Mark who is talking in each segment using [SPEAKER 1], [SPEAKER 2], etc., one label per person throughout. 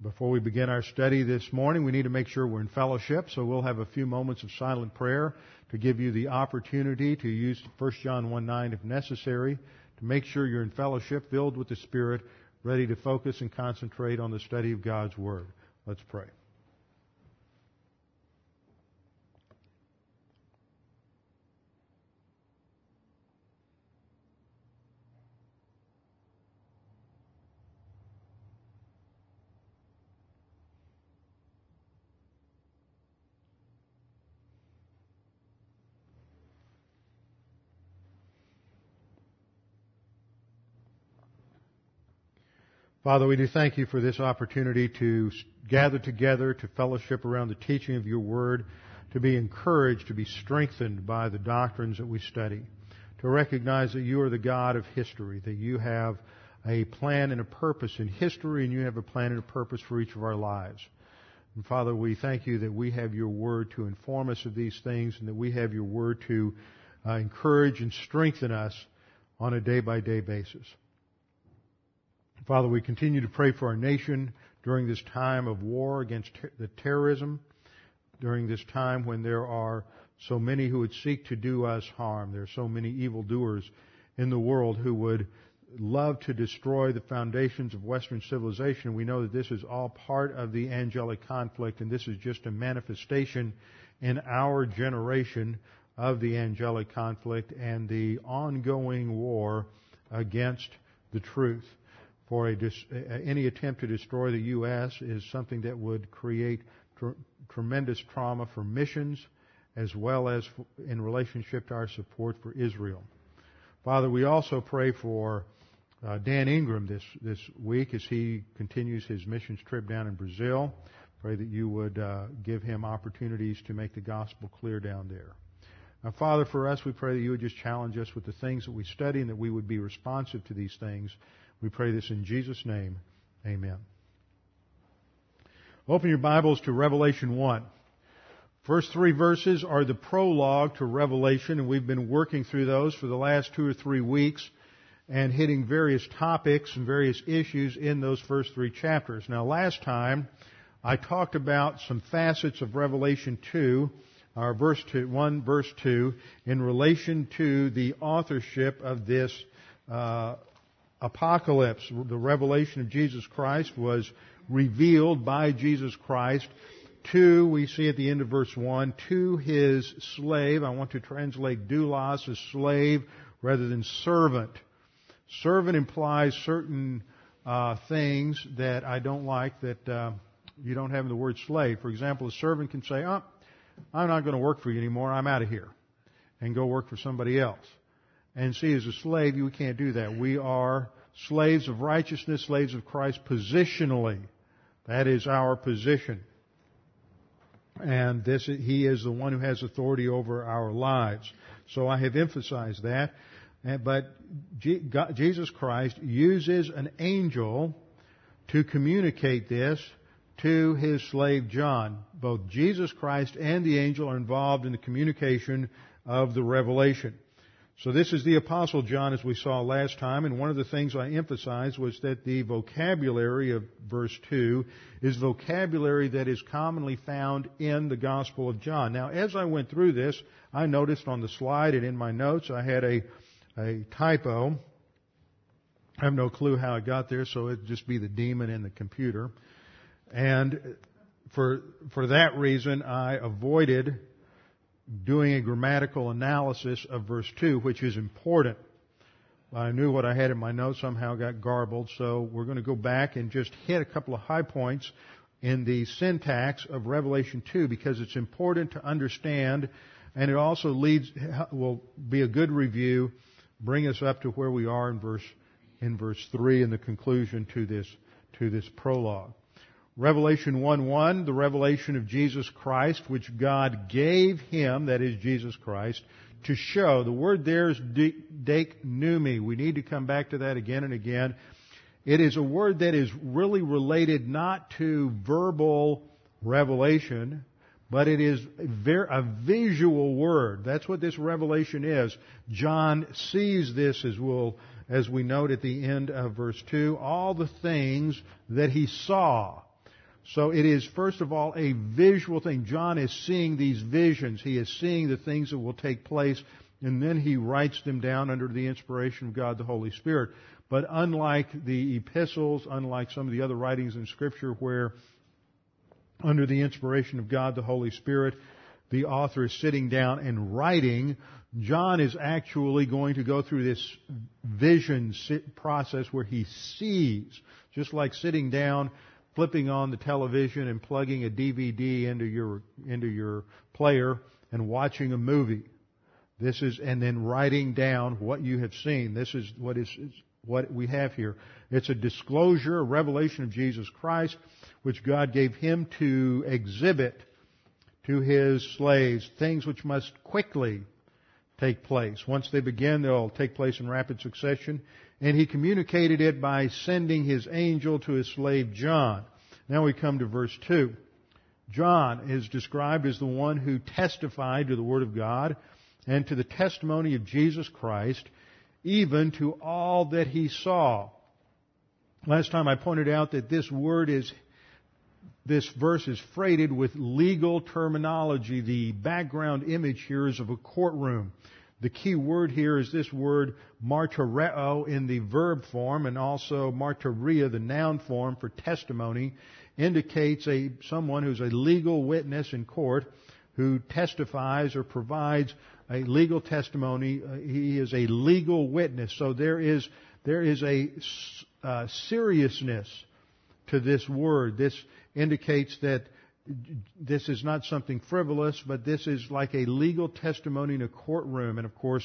[SPEAKER 1] Before we begin our study this morning, we need to make sure we're in fellowship, so we'll have a few moments of silent prayer to give you the opportunity to use 1 John 1 9 if necessary, to make sure you're in fellowship, filled with the Spirit, ready to focus and concentrate on the study of God's Word. Let's pray. Father, we do thank you for this opportunity to gather together, to fellowship around the teaching of your word, to be encouraged, to be strengthened by the doctrines that we study, to recognize that you are the God of history, that you have a plan and a purpose in history, and you have a plan and a purpose for each of our lives. And Father, we thank you that we have your word to inform us of these things, and that we have your word to uh, encourage and strengthen us on a day by day basis. Father, we continue to pray for our nation during this time of war against ter- the terrorism, during this time when there are so many who would seek to do us harm. There are so many evildoers in the world who would love to destroy the foundations of Western civilization. We know that this is all part of the angelic conflict, and this is just a manifestation in our generation of the angelic conflict and the ongoing war against the truth for a, any attempt to destroy the U.S. is something that would create tr- tremendous trauma for missions as well as in relationship to our support for Israel. Father, we also pray for uh, Dan Ingram this, this week as he continues his missions trip down in Brazil. Pray that you would uh, give him opportunities to make the gospel clear down there. Now, Father, for us, we pray that you would just challenge us with the things that we study and that we would be responsive to these things we pray this in Jesus' name. Amen. Open your Bibles to Revelation 1. First three verses are the prologue to Revelation, and we've been working through those for the last two or three weeks and hitting various topics and various issues in those first three chapters. Now, last time I talked about some facets of Revelation 2, our verse two, 1 verse 2, in relation to the authorship of this uh, apocalypse, the revelation of Jesus Christ was revealed by Jesus Christ to, we see at the end of verse 1, to his slave. I want to translate doulos as slave rather than servant. Servant implies certain uh, things that I don't like that uh, you don't have in the word slave. For example, a servant can say, oh, I'm not going to work for you anymore. I'm out of here. And go work for somebody else. And see, as a slave, you can't do that. We are slaves of righteousness, slaves of Christ positionally. That is our position. And this, He is the one who has authority over our lives. So I have emphasized that. But Jesus Christ uses an angel to communicate this to his slave John. Both Jesus Christ and the angel are involved in the communication of the revelation. So this is the Apostle John as we saw last time, and one of the things I emphasized was that the vocabulary of verse 2 is vocabulary that is commonly found in the Gospel of John. Now, as I went through this, I noticed on the slide and in my notes I had a, a typo. I have no clue how it got there, so it'd just be the demon in the computer. And for, for that reason, I avoided doing a grammatical analysis of verse 2, which is important. I knew what I had in my notes somehow got garbled, so we're going to go back and just hit a couple of high points in the syntax of Revelation 2 because it's important to understand and it also leads, will be a good review, bring us up to where we are in verse, in verse 3 and the conclusion to this, to this prologue. Revelation 1-1, the revelation of Jesus Christ, which God gave him, that is Jesus Christ, to show. The word there is deiknumi. We need to come back to that again and again. It is a word that is really related not to verbal revelation, but it is a, visual word. That's what this revelation is. John sees this as we'll, as we note at the end of verse 2, all the things that he saw. So it is first of all a visual thing. John is seeing these visions. He is seeing the things that will take place and then he writes them down under the inspiration of God the Holy Spirit. But unlike the epistles, unlike some of the other writings in scripture where under the inspiration of God the Holy Spirit, the author is sitting down and writing. John is actually going to go through this vision process where he sees, just like sitting down, flipping on the television and plugging a DVD into your, into your player and watching a movie. This is, and then writing down what you have seen. This is what is, what we have here. It's a disclosure, a revelation of Jesus Christ which God gave him to exhibit to his slaves, things which must quickly take place. Once they begin, they'll take place in rapid succession. And he communicated it by sending his angel to his slave John. Now we come to verse 2. John is described as the one who testified to the Word of God and to the testimony of Jesus Christ, even to all that he saw. Last time I pointed out that this word is this verse is freighted with legal terminology. The background image here is of a courtroom. The key word here is this word martyreo in the verb form and also martyria, the noun form for testimony, indicates a, someone who's a legal witness in court who testifies or provides a legal testimony. Uh, he is a legal witness. So there is, there is a uh, seriousness to this word. This indicates that this is not something frivolous, but this is like a legal testimony in a courtroom. And of course,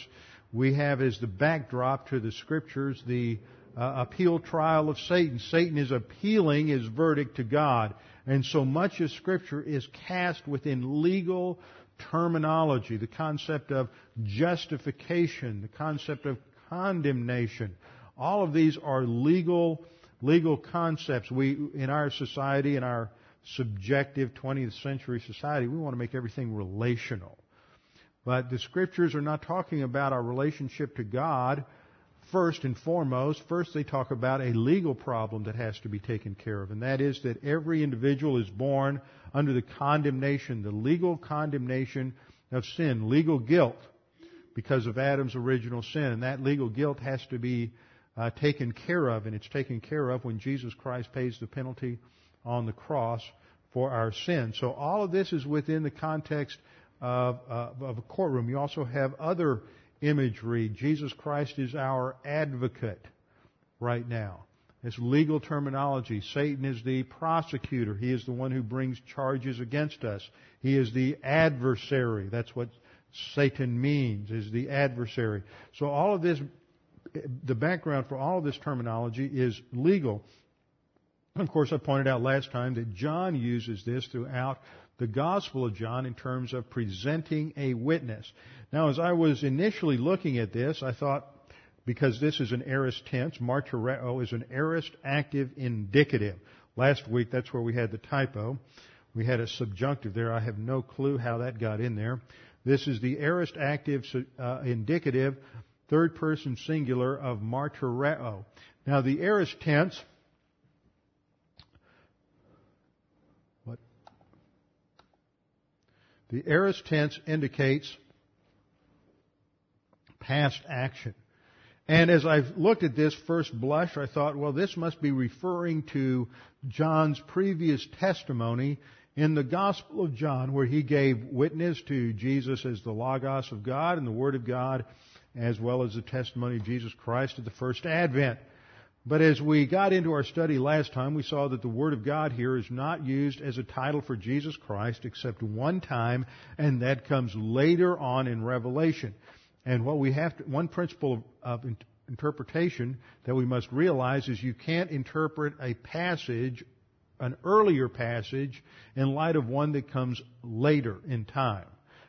[SPEAKER 1] we have as the backdrop to the scriptures the uh, appeal trial of Satan. Satan is appealing his verdict to God. And so much of scripture is cast within legal terminology, the concept of justification, the concept of condemnation. All of these are legal legal concepts. We, in our society, in our subjective 20th century society, we want to make everything relational. But the scriptures are not talking about our relationship to God first and foremost. First, they talk about a legal problem that has to be taken care of, and that is that every individual is born under the condemnation, the legal condemnation of sin, legal guilt because of Adam's original sin. And that legal guilt has to be uh, taken care of, and it's taken care of when Jesus Christ pays the penalty on the cross for our sin. So all of this is within the context of, uh, of a courtroom. You also have other imagery. Jesus Christ is our advocate right now. It's legal terminology. Satan is the prosecutor. He is the one who brings charges against us. He is the adversary. That's what Satan means, is the adversary. So all of this the background for all of this terminology is legal. Of course, I pointed out last time that John uses this throughout the Gospel of John in terms of presenting a witness. Now, as I was initially looking at this, I thought, because this is an aorist tense, martyreo is an aorist active indicative. Last week, that's where we had the typo. We had a subjunctive there. I have no clue how that got in there. This is the aorist active uh, indicative third person singular of martyreo. Now the aorist tense, The aorist tense indicates past action. And as I've looked at this first blush, I thought, well, this must be referring to John's previous testimony in the Gospel of John, where he gave witness to Jesus as the Logos of God and the Word of God, as well as the testimony of Jesus Christ at the first advent. But as we got into our study last time, we saw that the Word of God here is not used as a title for Jesus Christ except one time, and that comes later on in Revelation. And what we have to, one principle of, of interpretation that we must realize is you can't interpret a passage, an earlier passage, in light of one that comes later in time.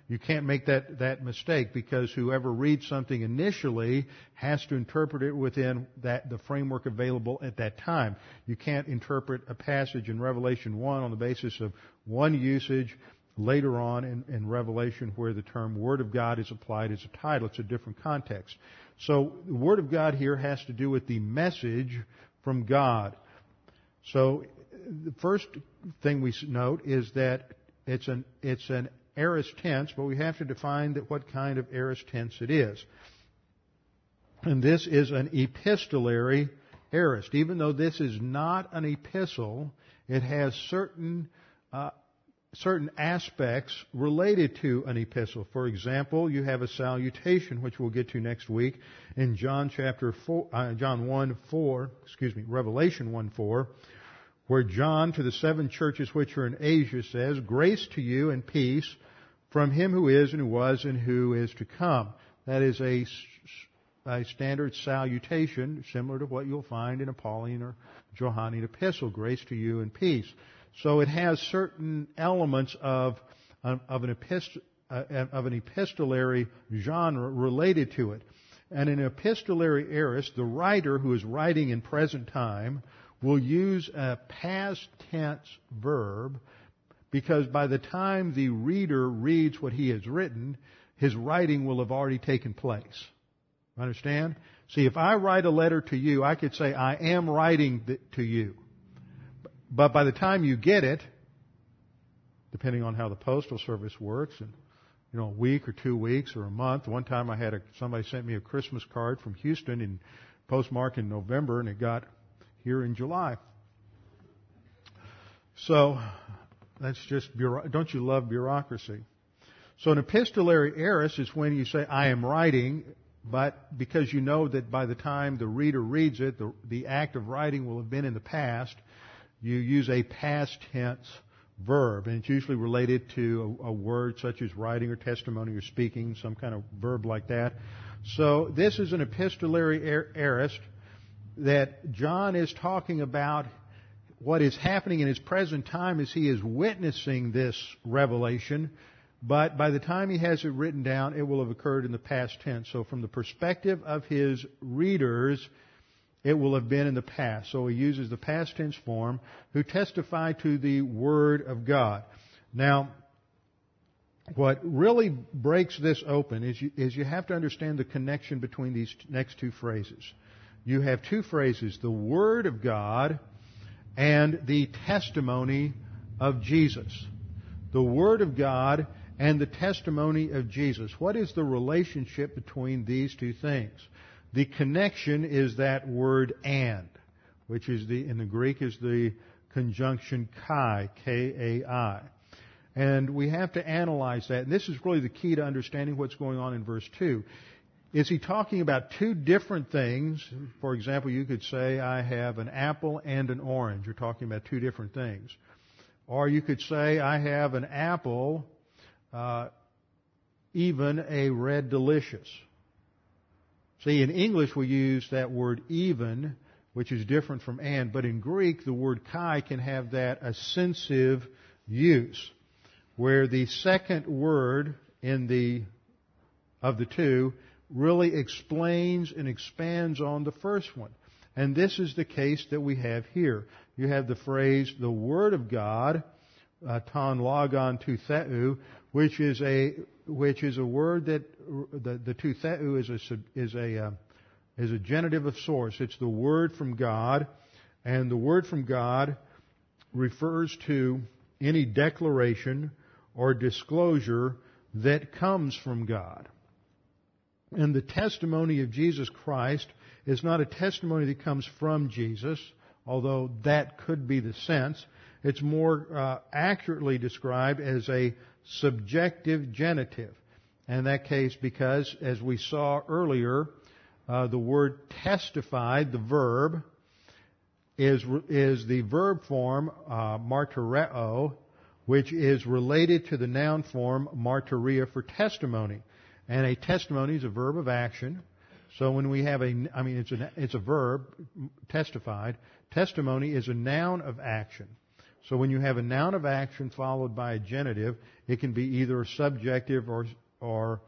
[SPEAKER 1] You can't make that, that mistake because whoever reads something initially has to interpret it within that, the framework available at that time. You can't interpret a passage in Revelation 1 on the basis of one usage later on in, in Revelation where the term Word of God is applied as a title. It's a different context. So the Word of God here has to do with the message from God. So the first thing we note is that it's an, it's an aorist tense, but we have to define that what kind of aorist tense it is. And this is an epistolary aorist. Even though this is not an epistle, it has certain uh, certain aspects related to an epistle. For example, you have a salutation, which we'll get to next week in John chapter four, uh, John one four, excuse me, Revelation one four, where John to the seven churches which are in Asia says, "Grace to you and peace from him who is and who was and who is to come. That is a, a standard salutation similar to what you'll find in a Pauline or Johannine epistle. Grace to you and peace. So it has certain elements of, of, an, epist, uh, of an epistolary genre related to it. And in epistolary aorist, the writer who is writing in present time will use a past tense verb because by the time the reader reads what he has written, his writing will have already taken place. Understand? See, if I write a letter to you, I could say, I am writing to you. But by the time you get it, depending on how the postal service works, and you know, a week or two weeks or a month. One time I had a, somebody sent me a Christmas card from Houston in postmark in November and it got here in July. So that's just, don't you love bureaucracy? So an epistolary aorist is when you say, I am writing, but because you know that by the time the reader reads it, the, the act of writing will have been in the past, you use a past tense verb, and it's usually related to a, a, word such as writing or testimony or speaking, some kind of verb like that. So this is an epistolary aorist that John is talking about what is happening in his present time as he is witnessing this revelation, but by the time he has it written down, it will have occurred in the past tense. So from the perspective of his readers, it will have been in the past. So he uses the past tense form who testify to the Word of God. Now, what really breaks this open is you, is you have to understand the connection between these next two phrases. You have two phrases, the Word of God and the testimony of Jesus. The Word of God and the testimony of Jesus. What is the relationship between these two things? The connection is that word and, which is the, in the Greek is the conjunction kai, K-A-I. And we have to analyze that. And this is really the key to understanding what's going on in verse 2. Is he talking about two different things? For example, you could say, I have an apple and an orange. You're talking about two different things. Or you could say, I have an apple, uh, even a red delicious. See, in English we use that word even, which is different from and, but in Greek the word kai can have that ascensive use, where the second word in the, of the two really explains and expands on the first one. And this is the case that we have here. You have the phrase, the Word of God, uh, ton logon tu theou, which is a, which is a word that, the, the tu theou is a, is a, uh, is a genitive of source. It's the Word from God, and the Word from God refers to any declaration or disclosure that comes from God. And the testimony of Jesus Christ is not a testimony that comes from Jesus, although that could be the sense. It's more uh, accurately described as a subjective genitive. And in that case, because as we saw earlier, uh, the word testified, the verb, is, is the verb form uh, martyreo, which is related to the noun form martyria for testimony. And a testimony is a verb of action. So when we have a, I mean, it's a, it's a verb, testified. Testimony is a noun of action. So when you have a noun of action followed by a genitive, it can be either subjective or, or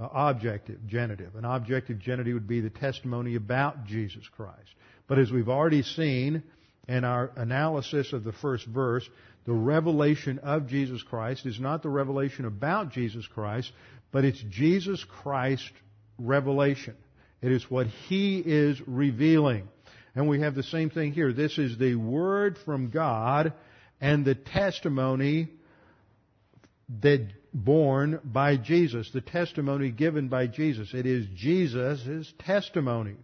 [SPEAKER 1] uh, objective genitive. An objective genitive would be the testimony about Jesus Christ. But as we've already seen in our analysis of the first verse, the revelation of Jesus Christ is not the revelation about Jesus Christ, but it's Jesus Christ revelation. It is what He is revealing. And we have the same thing here. This is the Word from God and the testimony that born by Jesus, the testimony given by Jesus. It is Jesus' testimony.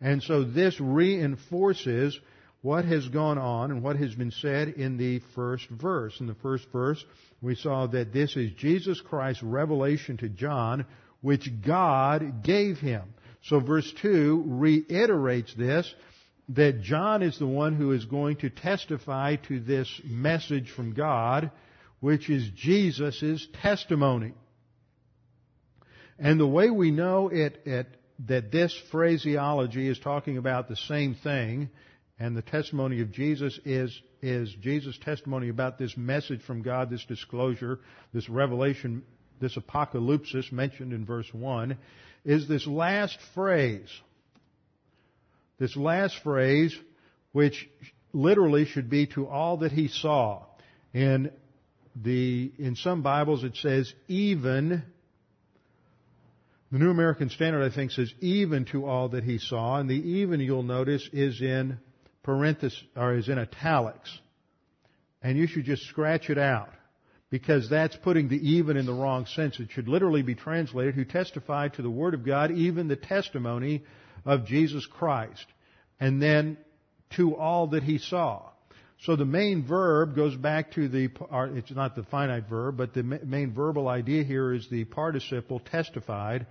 [SPEAKER 1] And so this reinforces what has gone on and what has been said in the first verse. In the first verse, we saw that this is Jesus Christ's revelation to John, which God gave him. So verse 2 reiterates this, that John is the one who is going to testify to this message from God, which is Jesus' testimony. And the way we know it, it that this phraseology is talking about the same thing, and the testimony of Jesus is, is Jesus' testimony about this message from God, this disclosure, this revelation, this apocalypsis mentioned in verse 1, is this last phrase. This last phrase, which literally should be to all that he saw. In the, in some Bibles it says even the New American Standard, I think, says even to all that he saw, and the even you'll notice is in parenthesis or is in italics. And you should just scratch it out because that's putting the even in the wrong sense. It should literally be translated who testified to the Word of God, even the testimony of Jesus Christ. And then to all that he saw. So the main verb goes back to the, it's not the finite verb, but the main verbal idea here is the participle testified.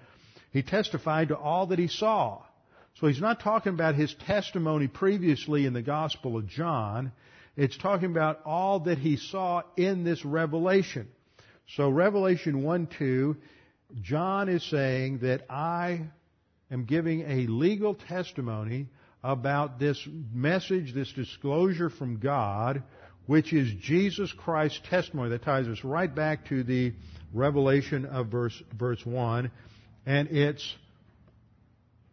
[SPEAKER 1] He testified to all that he saw. So he's not talking about his testimony previously in the Gospel of John. It's talking about all that he saw in this revelation. So Revelation 1 2, John is saying that I am giving a legal testimony about this message, this disclosure from God, which is Jesus Christ's testimony. That ties us right back to the revelation of verse, verse 1. And it's,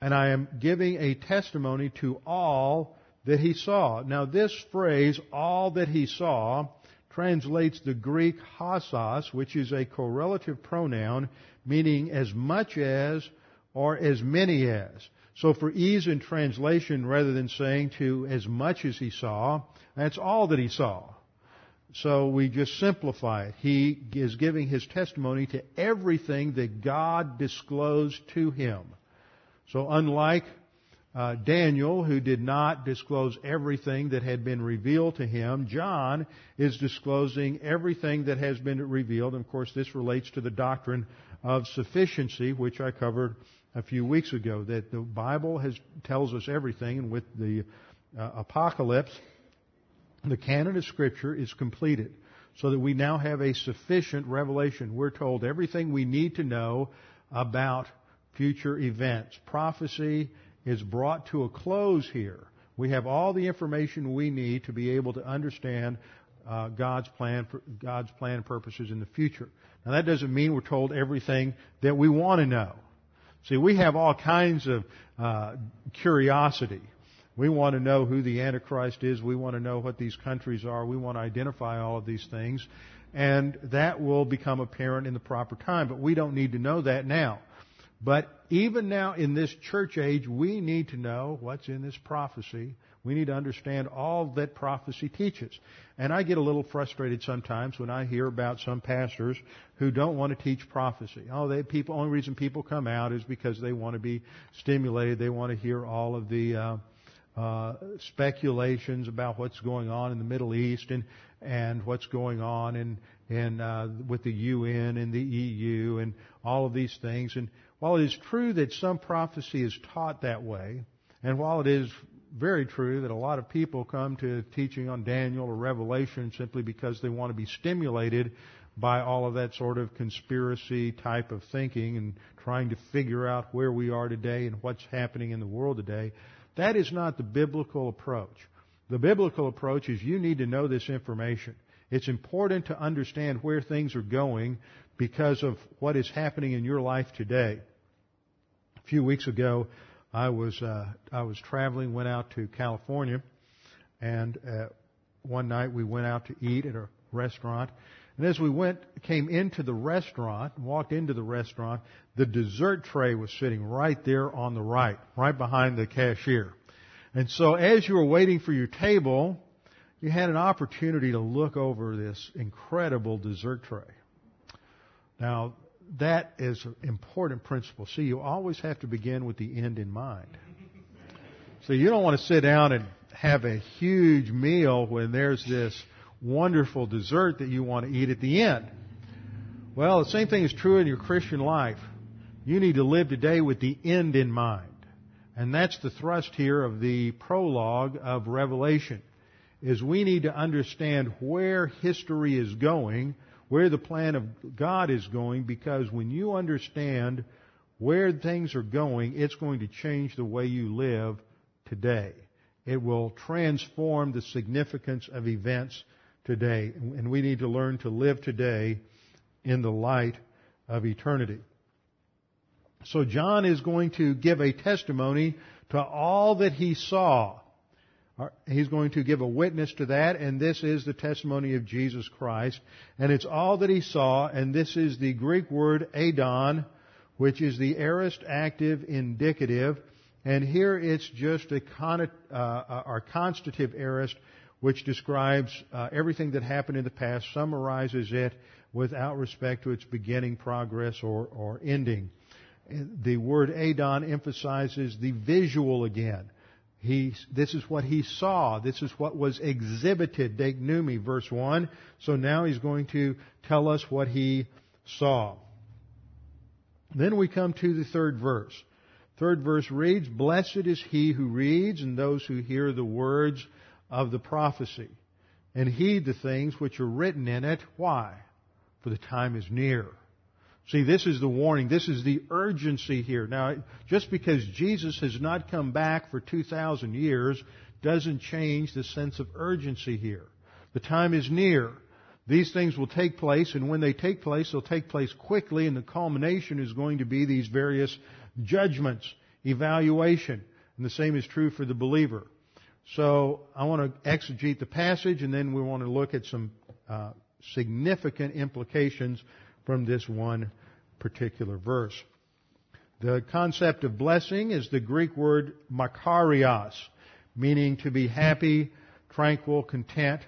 [SPEAKER 1] and I am giving a testimony to all that he saw. Now this phrase, all that he saw, translates the Greek hosos, which is a correlative pronoun meaning as much as or as many as. So for ease in translation, rather than saying to as much as he saw, that's all that he saw. So we just simplify it. He is giving his testimony to everything that God disclosed to him. So unlike uh, Daniel, who did not disclose everything that had been revealed to him, John is disclosing everything that has been revealed. And of course, this relates to the doctrine of sufficiency, which I covered a few weeks ago that the Bible has tells us everything, and with the uh, apocalypse, the canon of Scripture is completed, so that we now have a sufficient revelation. We're told everything we need to know about future events. Prophecy is brought to a close here. We have all the information we need to be able to understand uh, God's plan, for, God's plan and purposes in the future. Now that doesn't mean we're told everything that we want to know. See, we have all kinds of uh, curiosity. We want to know who the Antichrist is. We want to know what these countries are. We want to identify all of these things. And that will become apparent in the proper time. But we don't need to know that now. But even now in this church age, we need to know what's in this prophecy. We need to understand all that prophecy teaches. And I get a little frustrated sometimes when I hear about some pastors who don't want to teach prophecy. Oh, they people. Only reason people come out is because they want to be stimulated. They want to hear all of the uh, uh, speculations about what's going on in the Middle East and and what's going on in in uh, with the UN and the EU and all of these things. And while it is true that some prophecy is taught that way, and while it is very true that a lot of people come to teaching on Daniel or Revelation simply because they want to be stimulated by all of that sort of conspiracy type of thinking and trying to figure out where we are today and what's happening in the world today. That is not the biblical approach. The biblical approach is you need to know this information. It's important to understand where things are going because of what is happening in your life today. Few weeks ago, I was uh, I was traveling, went out to California, and uh, one night we went out to eat at a restaurant. And as we went, came into the restaurant, walked into the restaurant, the dessert tray was sitting right there on the right, right behind the cashier. And so as you were waiting for your table, you had an opportunity to look over this incredible dessert tray. Now, that is an important principle. See, you always have to begin with the end in mind. So you don't want to sit down and have a huge meal when there's this wonderful dessert that you want to eat at the end. Well, the same thing is true in your Christian life. You need to live today with the end in mind. And that's the thrust here of the prologue of Revelation. Is we need to understand where history is going where the plan of God is going because when you understand where things are going, it's going to change the way you live today. It will transform the significance of events today. And we need to learn to live today in the light of eternity. So John is going to give a testimony to all that he saw He's going to give a witness to that, and this is the testimony of Jesus Christ. And it's all that he saw, and this is the Greek word eidon, which is the aorist active indicative. And here it's just a con- uh, our constative aorist, which describes uh, everything that happened in the past, summarizes it without respect to its beginning, progress, or, or ending. The word eidon emphasizes the visual again. He, this is what he saw. This is what was exhibited. Deiknumi, verse 1. So now he's going to tell us what he saw. Then we come to the third verse. Third verse reads, Blessed is he who reads and those who hear the words of the prophecy and heed the things which are written in it. Why? For the time is near. See, this is the warning. This is the urgency here. Now, just because Jesus has not come back for 2,000 years doesn't change the sense of urgency here. The time is near. These things will take place, and when they take place, they'll take place quickly, and the culmination is going to be these various judgments, evaluation. And the same is true for the believer. So, I want to exegete the passage, and then we want to look at some uh, significant implications from this one particular verse. The concept of blessing is the Greek word makarios, meaning to be happy, tranquil, content,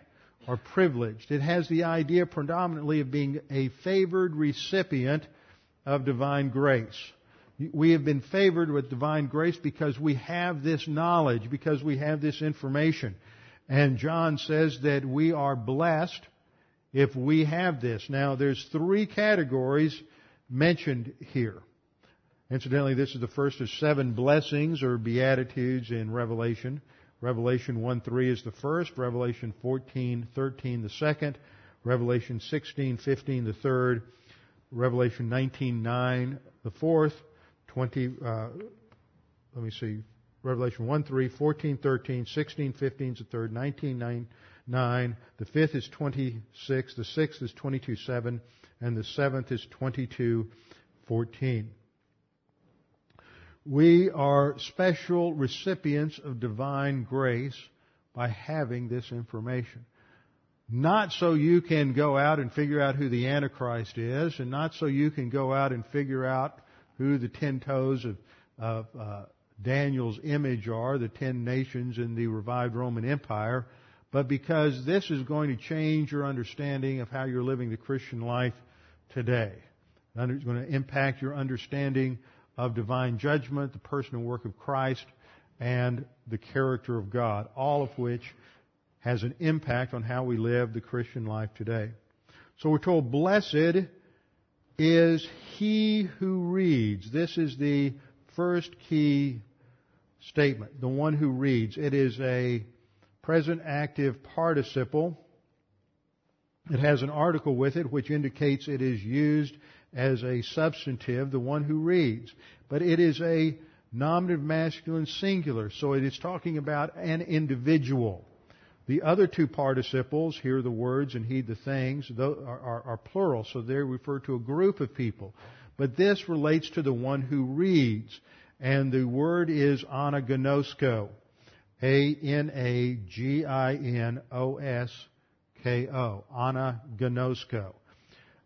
[SPEAKER 1] or privileged. It has the idea predominantly of being a favored recipient of divine grace. We have been favored with divine grace because we have this knowledge, because we have this information. And John says that we are blessed if we have this. Now, there's three categories mentioned here. Incidentally, this is the first of seven blessings or beatitudes in Revelation. Revelation 1 3 is the first, Revelation 14 13 the second, Revelation 16 15 the third, Revelation 19 9 the fourth, 20, uh, let me see, Revelation 1 3, 14 13, 16 15 is the third, 19 9 9. The fifth is 26. The sixth is 22 7. And the seventh is 22 14. We are special recipients of divine grace by having this information. Not so you can go out and figure out who the Antichrist is, and not so you can go out and figure out who the ten toes of, of uh, Daniel's image are, the ten nations in the revived Roman Empire but because this is going to change your understanding of how you're living the Christian life today. It's going to impact your understanding of divine judgment, the personal work of Christ, and the character of God, all of which has an impact on how we live the Christian life today. So we're told, blessed is he who reads. This is the first key statement, the one who reads. It is a present active participle. It has an article with it which indicates it is used as a substantive, the one who reads. But it is a nominative masculine singular, so it is talking about an individual. The other two participles, hear the words and heed the things, are, plural, so they refer to a group of people. But this relates to the one who reads, and the word is anagnosko. A-N-A-G-I-N-O-S-K-O. Anagnosko.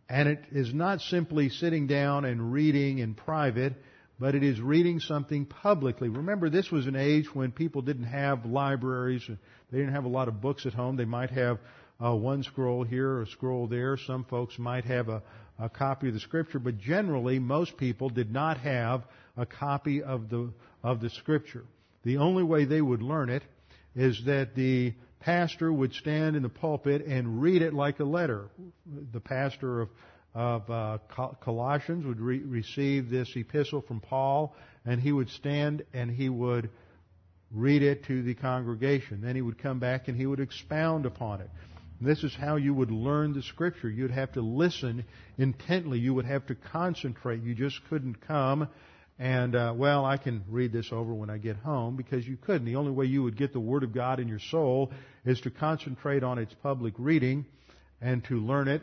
[SPEAKER 1] And it is not simply sitting down and reading in private, but it is reading something publicly. Remember, this was an age when people didn't have libraries. They didn't have a lot of books at home. They might have uh, one scroll here, a scroll there. Some folks might have a, a copy of the scripture, but generally, most people did not have a copy of the of the scripture. The only way they would learn it is that the pastor would stand in the pulpit and read it like a letter. The pastor of of uh, Colossians would re- receive this epistle from Paul, and he would stand and he would read it to the congregation. Then he would come back and he would expound upon it. And this is how you would learn the scripture. You'd have to listen intently. You would have to concentrate. You just couldn't come and, uh, well, I can read this over when I get home because you couldn't. The only way you would get the Word of God in your soul is to concentrate on its public reading and to learn it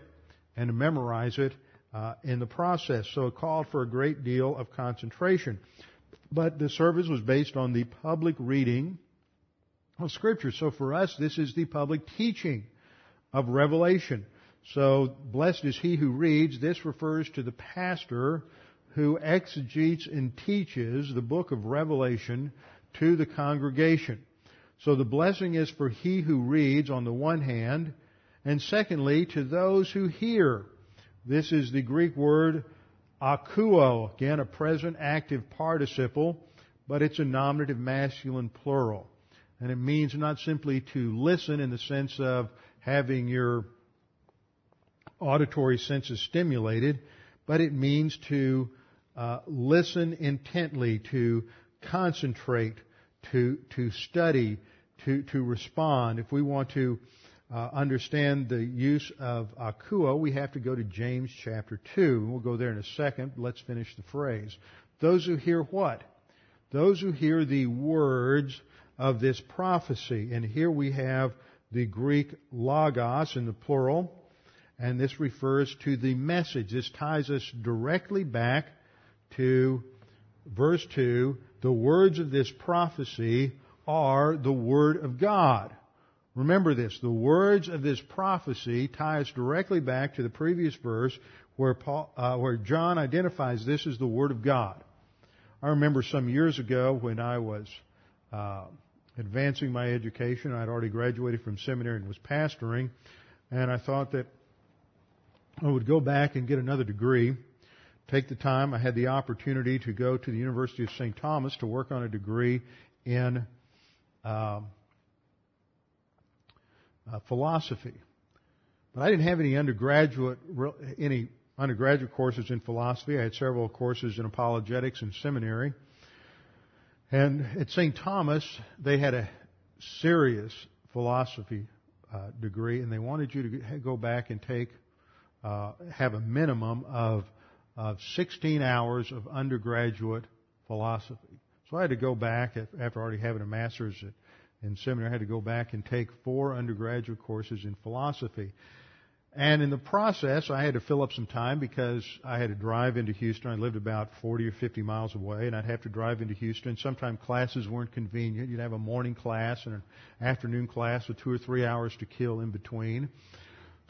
[SPEAKER 1] and to memorize it uh, in the process. So it called for a great deal of concentration. But the service was based on the public reading of Scripture. So for us, this is the public teaching of Revelation. So blessed is he who reads. This refers to the pastor who exegetes and teaches the book of Revelation to the congregation. So the blessing is for he who reads on the one hand, and secondly, to those who hear. This is the Greek word akuo, again a present active participle, but it's a nominative masculine plural. And it means not simply to listen in the sense of having your auditory senses stimulated, but it means to uh, listen intently, to concentrate, to to study, to to respond. If we want to uh, understand the use of akuo, we have to go to James chapter 2. We'll go there in a second. Let's finish the phrase. Those who hear what? Those who hear the words of this prophecy. And here we have the Greek logos in the plural, and this refers to the message. This ties us directly back to verse 2. The words of this prophecy are the Word of God. Remember this, the words of this prophecy tie us directly back to the previous verse where, Paul, uh, where John identifies this as the Word of God. I remember some years ago when I was uh, advancing my education, I'd already graduated from seminary and was pastoring, and I thought that I would go back and get another degree. Take the time. I had the opportunity to go to the University of St. Thomas to work on a degree in um, uh, philosophy. But I didn't have any undergraduate, any undergraduate courses in philosophy. I had several courses in apologetics and seminary. And at St. Thomas, they had a serious philosophy uh, degree, and they wanted you to go back and take, uh, have a minimum of, of 16 hours of undergraduate philosophy. So I had to go back after already having a master's in seminary, I had to go back and take four undergraduate courses in philosophy. And in the process, I had to fill up some time because I had to drive into Houston. I lived about 40 or 50 miles away, and I'd have to drive into Houston. Sometimes classes weren't convenient. You'd have a morning class and an afternoon class with two or three hours to kill in between.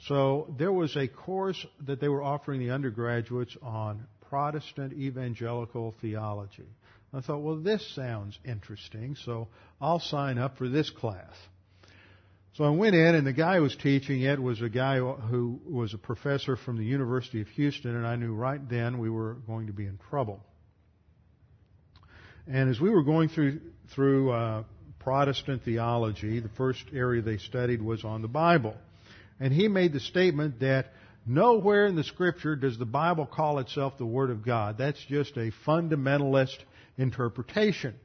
[SPEAKER 1] So there was a course that they were offering the undergraduates on Protestant evangelical theology. I thought, well, this sounds interesting, so I'll sign up for this class. So I went in, and the guy who was teaching it was a guy who was a professor from the University of Houston, and I knew right then we were going to be in trouble. And as we were going through through uh, Protestant theology. The first area they studied was on the Bible. And he made the statement that nowhere in the scripture does the Bible call itself the Word of God. That's just a fundamentalist interpretation.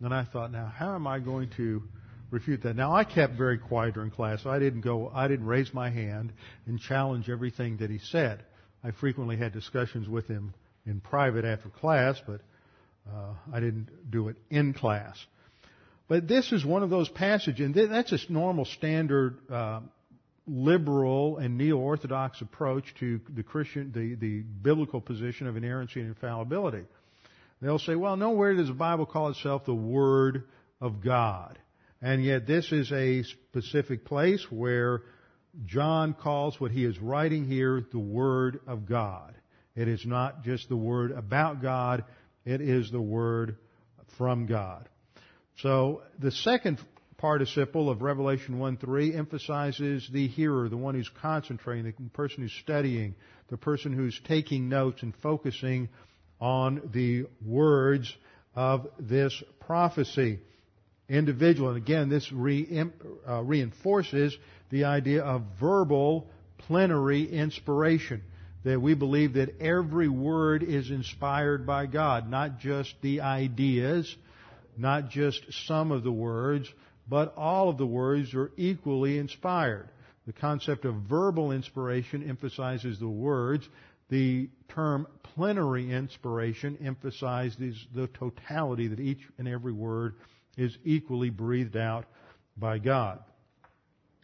[SPEAKER 1] And I thought, now how am I going to refute that? Now I kept very quiet during class. I didn't go, I didn't raise my hand and challenge everything that he said. I frequently had discussions with him in private after class, but uh, I didn't do it in class. But this is one of those passages, and that's a normal standard uh, liberal and neo-orthodox approach to the Christian, the, the biblical position of inerrancy and infallibility. They'll say, well, nowhere does the Bible call itself the Word of God. And yet this is a specific place where John calls what he is writing here the Word of God. It is not just the Word about God, it is the Word from God. So the second participle of Revelation 1-3 emphasizes the hearer, the one who's concentrating, the person who's studying, the person who's taking notes and focusing on the words of this prophecy. Individual, and again, this re, uh, reinforces the idea of verbal plenary inspiration. That we believe that every word is inspired by God, not just the ideas, not just some of the words, but all of the words are equally inspired. The concept of verbal inspiration emphasizes the words. The term plenary inspiration emphasizes the totality that each and every word is equally breathed out by God.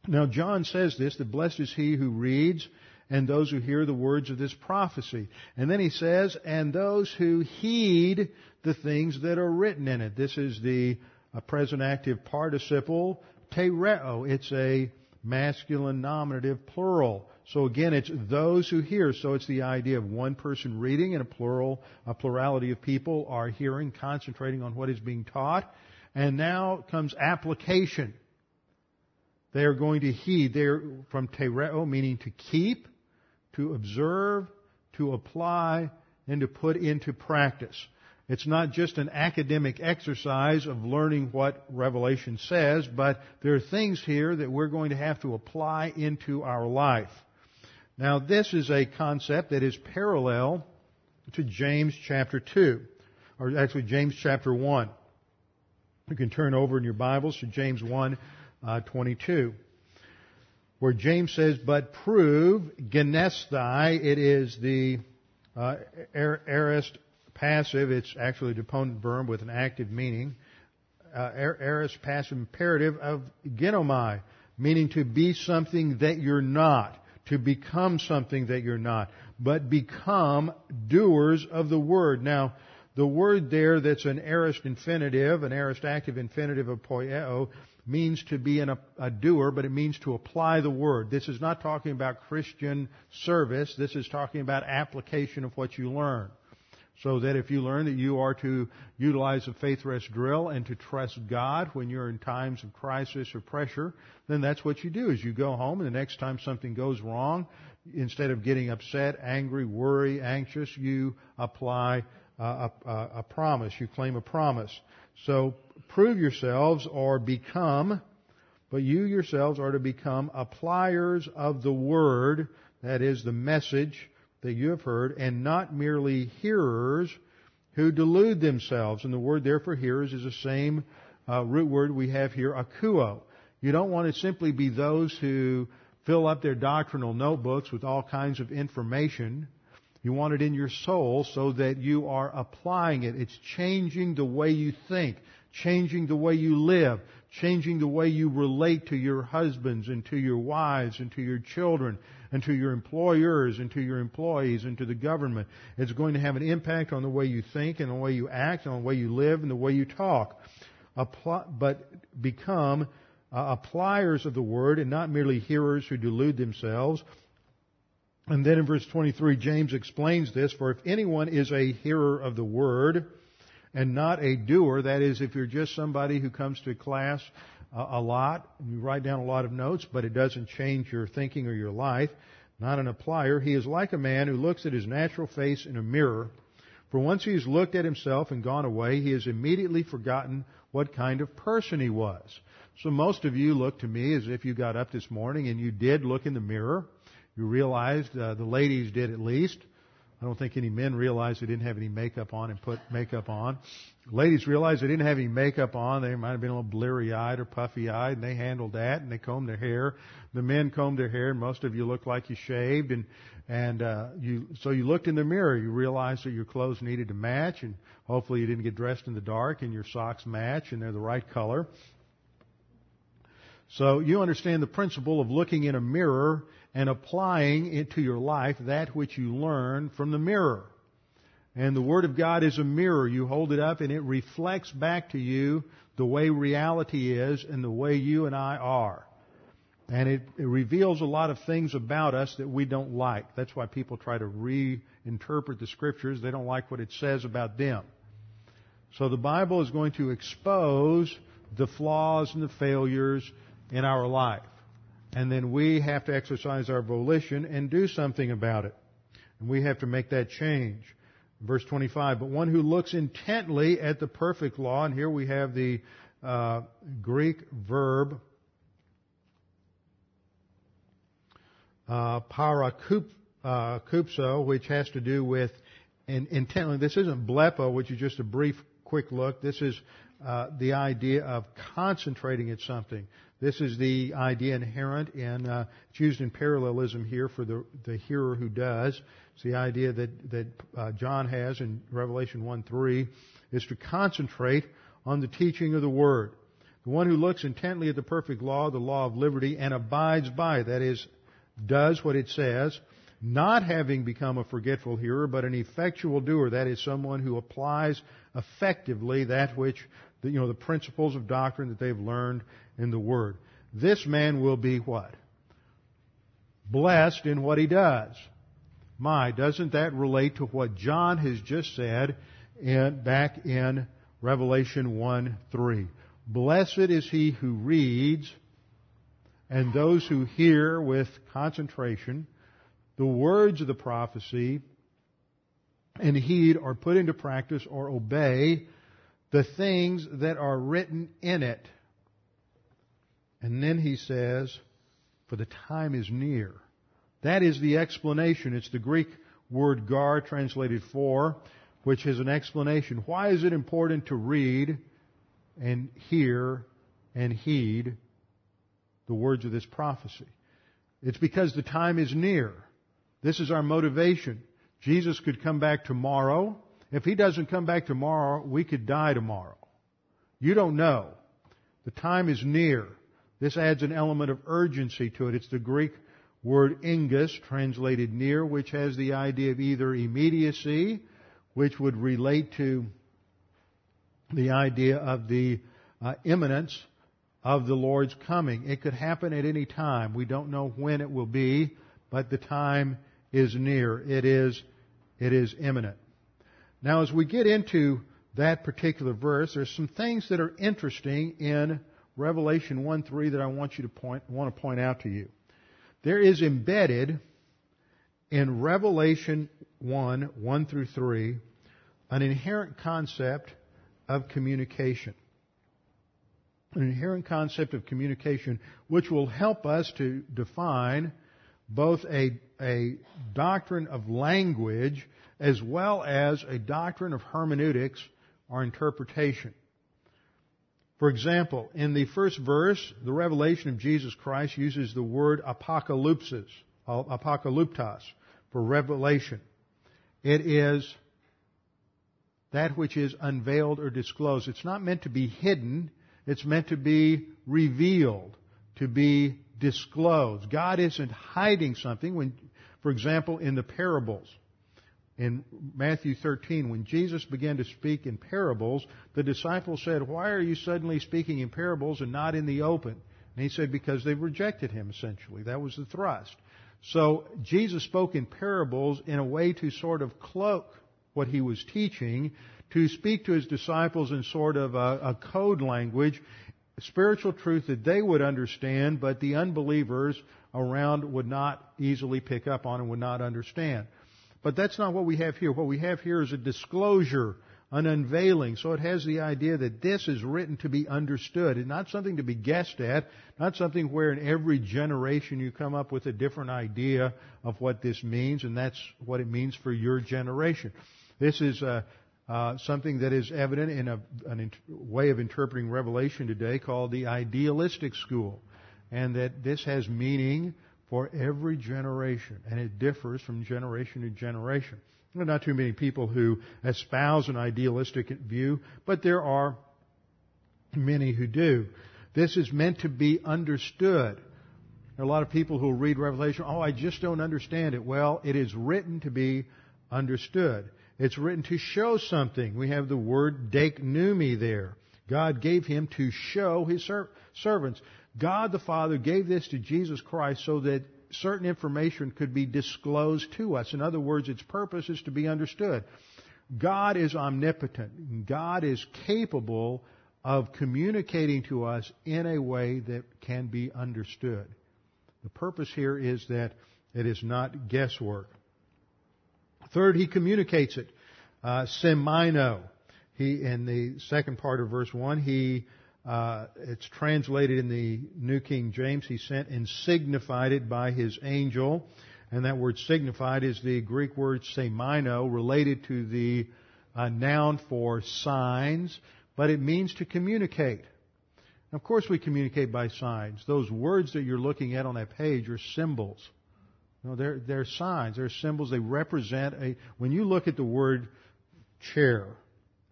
[SPEAKER 1] Now John says this, that blessed is he who reads and those who hear the words of this prophecy. And then he says, and those who heed the things that are written in it. This is the present active participle, tereo. It's a masculine nominative plural. So again, it's those who hear. So it's the idea of one person reading and a plural, a plurality of people are hearing, concentrating on what is being taught. And now comes application. They are going to heed. They're from tereo, meaning to keep, to observe, to apply, and to put into practice. It's not just an academic exercise of learning what Revelation says, but there are things here that we're going to have to apply into our life. Now, this is a concept that is parallel to James chapter 2, or actually James chapter 1. You can turn over in your Bibles to James 1, uh, 22, where James says, but prove, genesthai, it is the uh, aorist passive, it's actually a deponent verb with an active meaning. Uh, aorist passive imperative of genomai, meaning to be something that you're not to become something that you're not, but become doers of the word. Now, the word there that's an aorist infinitive, an aorist active infinitive of poieo, means to be an, a doer, but it means to apply the word. This is not talking about Christian service. This is talking about application of what you learn. So that if you learn that you are to utilize a faith rest drill and to trust God when you're in times of crisis or pressure, then that's what you do is you go home and the next time something goes wrong, instead of getting upset, angry, worry, anxious, you apply a, a, a promise. You claim a promise. So prove yourselves or become, but you yourselves are to become appliers of the word, that is the message that you have heard, and not merely hearers who delude themselves. And the word there for hearers is the same uh, root word we have here, akuo. You don't want to simply be those who fill up their doctrinal notebooks with all kinds of information. You want it in your soul so that you are applying it. It's changing the way you think, changing the way you live, changing the way you relate to your husbands and to your wives and to your children and to your employers and to your employees and to the government. It's going to have an impact on the way you think and the way you act and the way you live and the way you talk. Apply, but become uh, appliers of the word and not merely hearers who delude themselves. And then in verse 23, James explains this, for if anyone is a hearer of the word and not a doer, that is, if you're just somebody who comes to class a lot, you write down a lot of notes, but it doesn't change your thinking or your life, not an applier, he is like a man who looks at his natural face in a mirror, For once he has looked at himself and gone away, he has immediately forgotten what kind of person he was. So most of you look to me as if you got up this morning and you did look in the mirror. You realized, uh, the ladies did at least. I don't think any men realized they didn't have any makeup on and put makeup on. Ladies realized they didn't have any makeup on. They might have been a little bleary eyed or puffy eyed and they handled that and they combed their hair. The men combed their hair most of you looked like you shaved and, and, uh, you, so you looked in the mirror. You realized that your clothes needed to match and hopefully you didn't get dressed in the dark and your socks match and they're the right color. So you understand the principle of looking in a mirror and applying into your life that which you learn from the mirror. And the Word of God is a mirror. You hold it up and it reflects back to you the way reality is and the way you and I are. And it, it, reveals a lot of things about us that we don't like. That's why people try to reinterpret the scriptures. They don't like what it says about them. So the Bible is going to expose the flaws and the failures in our life. And then we have to exercise our volition and do something about it. And we have to make that change. Verse 25, but one who looks intently at the perfect law, and here we have the uh, Greek verb uh, parakupso, uh, which has to do with in, intently. This isn't blepo, which is just a brief, quick look. This is uh, the idea of concentrating at something. This is the idea inherent in, uh, it's used in parallelism here for the, the hearer who does. It's the idea that, that uh, John has in Revelation 1 3 is to concentrate on the teaching of the Word. The one who looks intently at the perfect law, the law of liberty, and abides by, that is, does what it says, not having become a forgetful hearer, but an effectual doer, that is, someone who applies effectively that which, you know, the principles of doctrine that they've learned in the Word. This man will be what? Blessed in what he does. My, doesn't that relate to what John has just said in, back in Revelation 1 3? Blessed is he who reads and those who hear with concentration the words of the prophecy and heed or put into practice or obey the things that are written in it. And then he says, for the time is near. That is the explanation. It's the Greek word gar translated for, which is an explanation. Why is it important to read and hear and heed the words of this prophecy? It's because the time is near. This is our motivation. Jesus could come back tomorrow. If he doesn't come back tomorrow, we could die tomorrow. You don't know. The time is near. This adds an element of urgency to it. It's the Greek word ingus, translated near, which has the idea of either immediacy, which would relate to the idea of the uh, imminence of the Lord's coming. It could happen at any time. We don't know when it will be, but the time is near. It is, it is imminent. Now as we get into that particular verse, there's some things that are interesting in Revelation 1 3 that I want you to point, want to point out to you. There is embedded in Revelation 1, 1 through 3, an inherent concept of communication. An inherent concept of communication which will help us to define both a, a doctrine of language as well as a doctrine of hermeneutics or interpretation. For example, in the first verse, the revelation of Jesus Christ uses the word apocalypsis, uh, apocalyptos, for revelation. It is that which is unveiled or disclosed. It's not meant to be hidden. It's meant to be revealed, to be disclosed. God isn't hiding something when, for example, in the parables in Matthew 13, when Jesus began to speak in parables, the disciples said, Why are you suddenly speaking in parables and not in the open? And he said, Because they've rejected him, essentially. That was the thrust. So Jesus spoke in parables in a way to sort of cloak what he was teaching, to speak to his disciples in sort of a, a code language, spiritual truth that they would understand, but the unbelievers around would not easily pick up on and would not understand. But that's not what we have here. What we have here is a disclosure, an unveiling. So it has the idea that this is written to be understood and not something to be guessed at, not something where in every generation you come up with a different idea of what this means, and that's what it means for your generation. This is uh, uh, something that is evident in a way of interpreting Revelation today called the idealistic school, and that this has meaning for every generation, and it differs from generation to generation. There are not too many people who espouse an idealistic view, but there are many who do. This is meant to be understood. There are a lot of people who read Revelation, oh, I just don't understand it. Well, it is written to be understood. It's written to show something. We have the word deiknumi there. God gave him to show his ser- servants. God the Father gave this to Jesus Christ so that certain information could be disclosed to us. In other words, its purpose is to be understood. God is omnipotent. God is capable of communicating to us in a way that can be understood. The purpose here is that it is not guesswork. Third, he communicates it. Uh, semaino. He, in the second part of verse 1, he uh, it's translated in the New King James. He sent and signified it by his angel. And that word signified is the Greek word semaino, related to the uh, noun for signs, but it means to communicate. of course, we communicate by signs. Those words that you're looking at on that page are symbols. Know, they're, they're signs. They're symbols. They represent a. When you look at the word chair,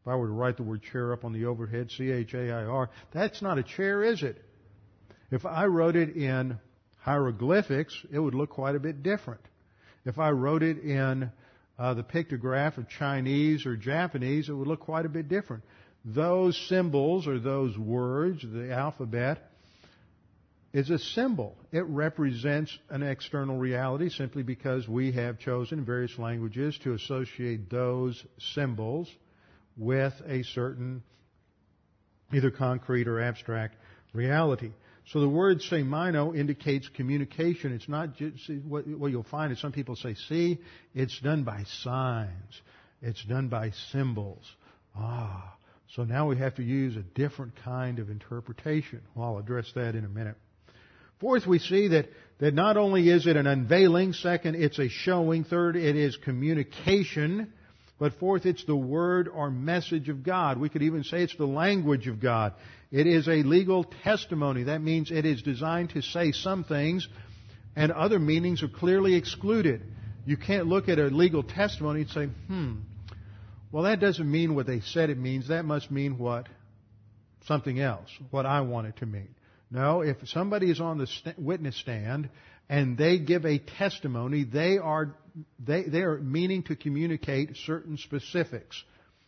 [SPEAKER 1] if I were to write the word chair up on the overhead, C-H-A-I-R, that's not a chair, is it? If I wrote it in hieroglyphics, it would look quite a bit different. If I wrote it in uh, the pictograph of Chinese or Japanese, it would look quite a bit different. Those symbols or those words, the alphabet, is a symbol. It represents an external reality simply because we have chosen various languages to associate those symbols with a certain either concrete or abstract reality. So the word semaino indicates communication. It's not just what, what you'll find is some people say, see, it's done by signs. It's done by symbols. Ah, so now we have to use a different kind of interpretation. Well, I'll address that in a minute. Fourth, we see that, that not only is it an unveiling, second, it's a showing, third, it is communication. But fourth, it's the word or message of God. We could even say it's the language of God. It is a legal testimony. That means it is designed to say some things and other meanings are clearly excluded. You can't look at a legal testimony and say, hmm, well that doesn't mean what they said it means. That must mean what? Something else. What I want it to mean. No, if somebody is on the witness stand and they give a testimony, they are, they, they are meaning to communicate certain specifics.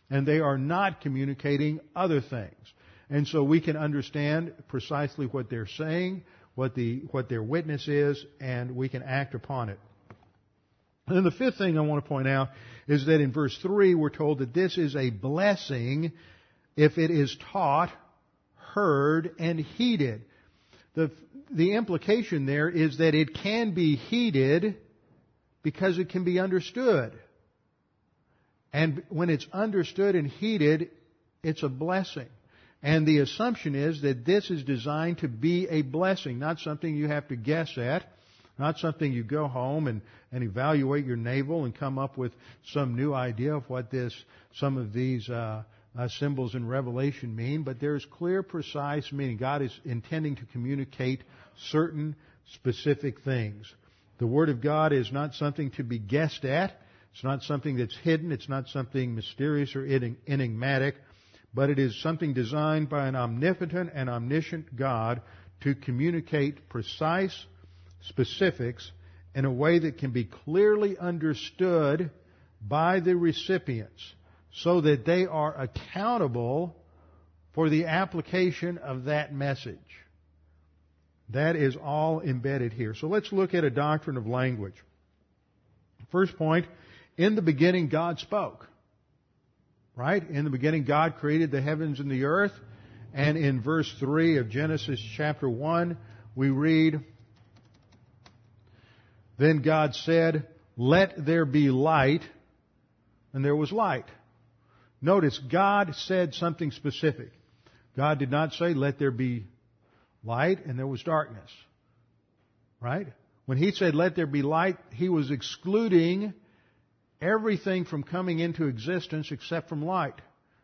[SPEAKER 1] And they are not communicating other things. And so we can understand precisely what they're saying, what the, what their witness is, and we can act upon it. And the fifth thing I want to point out is that in verse 3 we're told that this is a blessing if it is taught, heard, and heeded. The, the implication there is that it can be heeded because it can be understood. And when it's understood and heeded, it's a blessing. And the assumption is that this is designed to be a blessing, not something you have to guess at, not something you go home and, and evaluate your navel and come up with some new idea of what this, some of these uh, uh, symbols in Revelation mean, but there's clear, precise meaning. God is intending to communicate certain specific things. The Word of God is not something to be guessed at. It's not something that's hidden. It's not something mysterious or enigmatic, but it is something designed by an omnipotent and omniscient God to communicate precise specifics in a way that can be clearly understood by the recipients so that they are accountable for the application of that message. That is all embedded here. So let's look at a doctrine of language. First point, in the beginning God spoke. Right? In the beginning God created the heavens and the earth. And in verse 3 of Genesis chapter 1, we read, Then God said, let there be light, and there was light. Notice, God said something specific. God did not say, let there be light, and there was darkness. Right? When He said, let there be light, He was excluding everything from coming into existence except from light.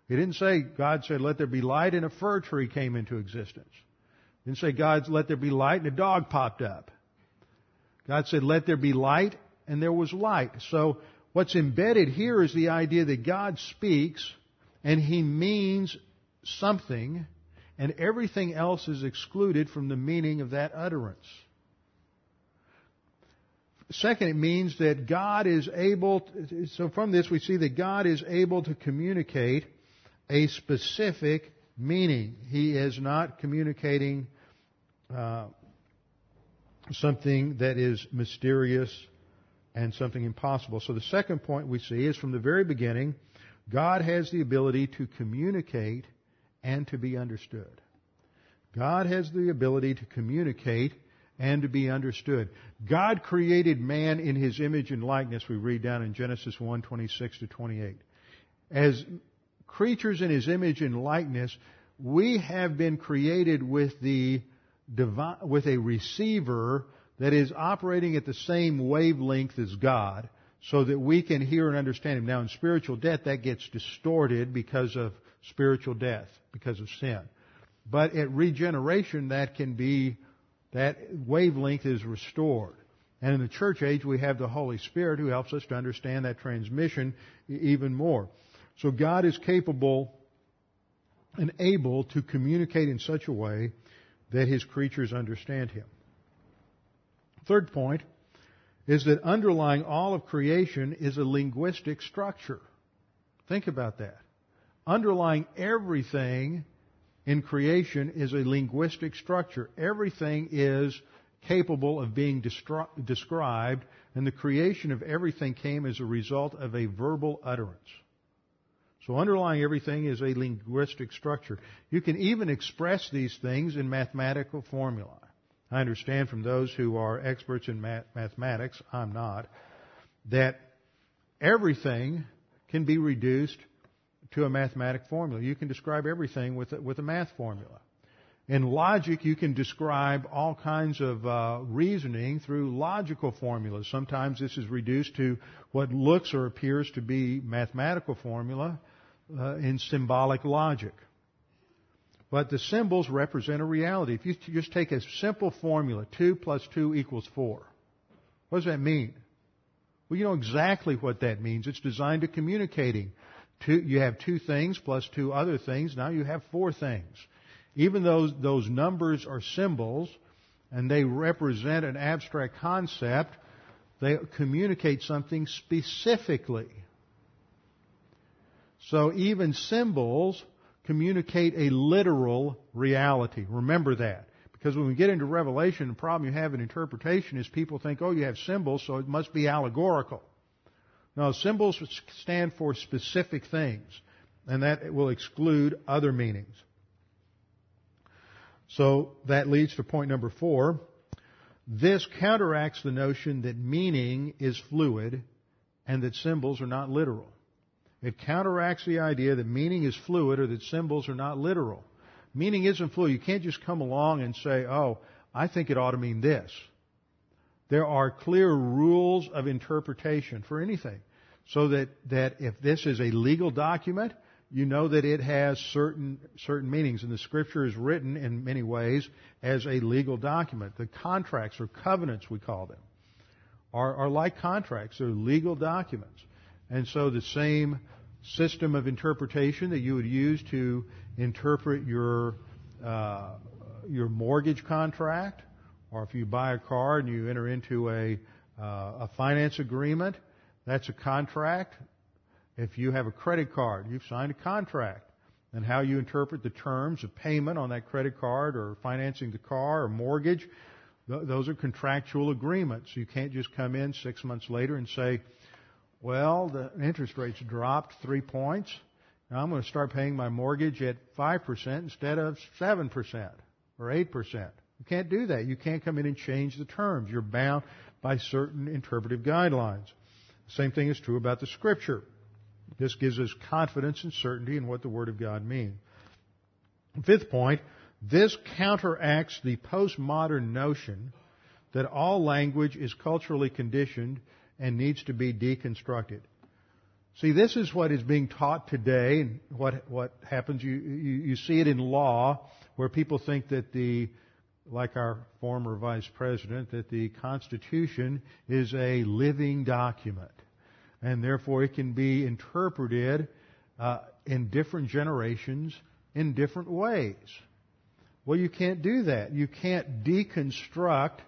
[SPEAKER 1] He didn't say, God said, let there be light, and a fir tree came into existence. He didn't say, God, let there be light, and a dog popped up. God said, let there be light, and there was light. So, what's embedded here is the idea that God speaks, and He means something, and everything else is excluded from the meaning of that utterance. Second, it means that God is able, to, so from this we see that God is able to communicate a specific meaning. He is not communicating uh, something that is mysterious and something impossible. So the second point we see is from the very beginning, God has the ability to communicate and to be understood. God has the ability to communicate and to be understood. God created man in his image and likeness, we read down in Genesis 1, 26 to 28. As creatures in his image and likeness, we have been created with the divine, with a receiver that is operating at the same wavelength as God so that we can hear and understand Him. Now in spiritual death that gets distorted because of spiritual death, because of sin. But at regeneration that can be that wavelength is restored. And in the church age, we have the Holy Spirit who helps us to understand that transmission even more. So God is capable and able to communicate in such a way that His creatures understand Him. Third point is that underlying all of creation is a linguistic structure. Think about that. Underlying everything in creation is a linguistic structure. Everything is capable of being destri- described, and the creation of everything came as a result of a verbal utterance. So underlying everything is a linguistic structure. You can even express these things in mathematical formula. I understand from those who are experts in math- mathematics, I'm not, that everything can be reduced to a mathematic formula. You can describe everything with a, with a math formula. In logic, you can describe all kinds of uh, reasoning through logical formulas. Sometimes this is reduced to what looks or appears to be mathematical formula uh, in symbolic logic. But the symbols represent a reality. If you just take a simple formula, 2 plus 2 equals 4, what does that mean? Well, you know exactly what that means. It's designed to communicating Two, you have two things plus two other things. Now you have four things. Even though those numbers are symbols and they represent an abstract concept, they communicate something specifically. So even symbols communicate a literal reality. Remember that. Because when we get into Revelation, the problem you have in interpretation is people think, oh, you have symbols, so it must be allegorical. No, symbols stand for specific things, and that will exclude other meanings. So that leads to point number four. This counteracts the notion that meaning is fluid and that symbols are not literal. It counteracts the idea that meaning is fluid or that symbols are not literal. Meaning isn't fluid. You can't just come along and say, oh, I think it ought to mean this. There are clear rules of interpretation for anything. So that, that if this is a legal document, you know that it has certain, certain meanings. And the scripture is written in many ways as a legal document. The contracts or covenants, we call them, are, are like contracts. They're legal documents. And so the same system of interpretation that you would use to interpret your, uh, your mortgage contract, or if you buy a car and you enter into a, uh, a finance agreement, that's a contract. If you have a credit card, you've signed a contract. And how you interpret the terms of payment on that credit card or financing the car or mortgage, those are contractual agreements. You can't just come in six months later and say, well, the interest rates dropped three points. Now I'm going to start paying my mortgage at 5% instead of 7% or 8%. You can't do that. You can't come in and change the terms. You're bound by certain interpretive guidelines. The same thing is true about the Scripture. This gives us confidence and certainty in what the Word of God means. Fifth point, this counteracts the postmodern notion that all language is culturally conditioned and needs to be deconstructed. See, this is what is being taught today, and what what happens. You, you you see it in law, where people think that the, like our former vice president, that the Constitution is a living document, and therefore it can be interpreted uh, in different generations in different ways. Well, you can't do that. You can't deconstruct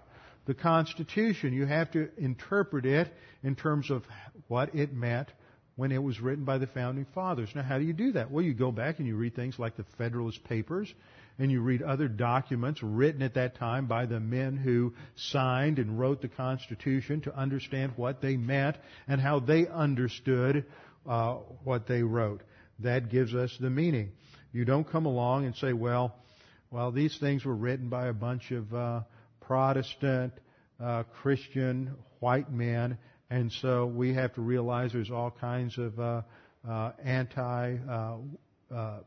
[SPEAKER 1] the Constitution. You have to interpret it in terms of what it meant when it was written by the founding fathers. Now, how do you do that? Well, you go back and you read things like the Federalist Papers, and you read other documents written at that time by the men who signed and wrote the Constitution to understand what they meant and how they understood uh, what they wrote. That gives us the meaning. You don't come along and say, well, well, these things were written by a bunch of uh, Protestant, uh, Christian, white men, and so we have to realize there's all kinds of uh, uh, anti-feminine uh, uh,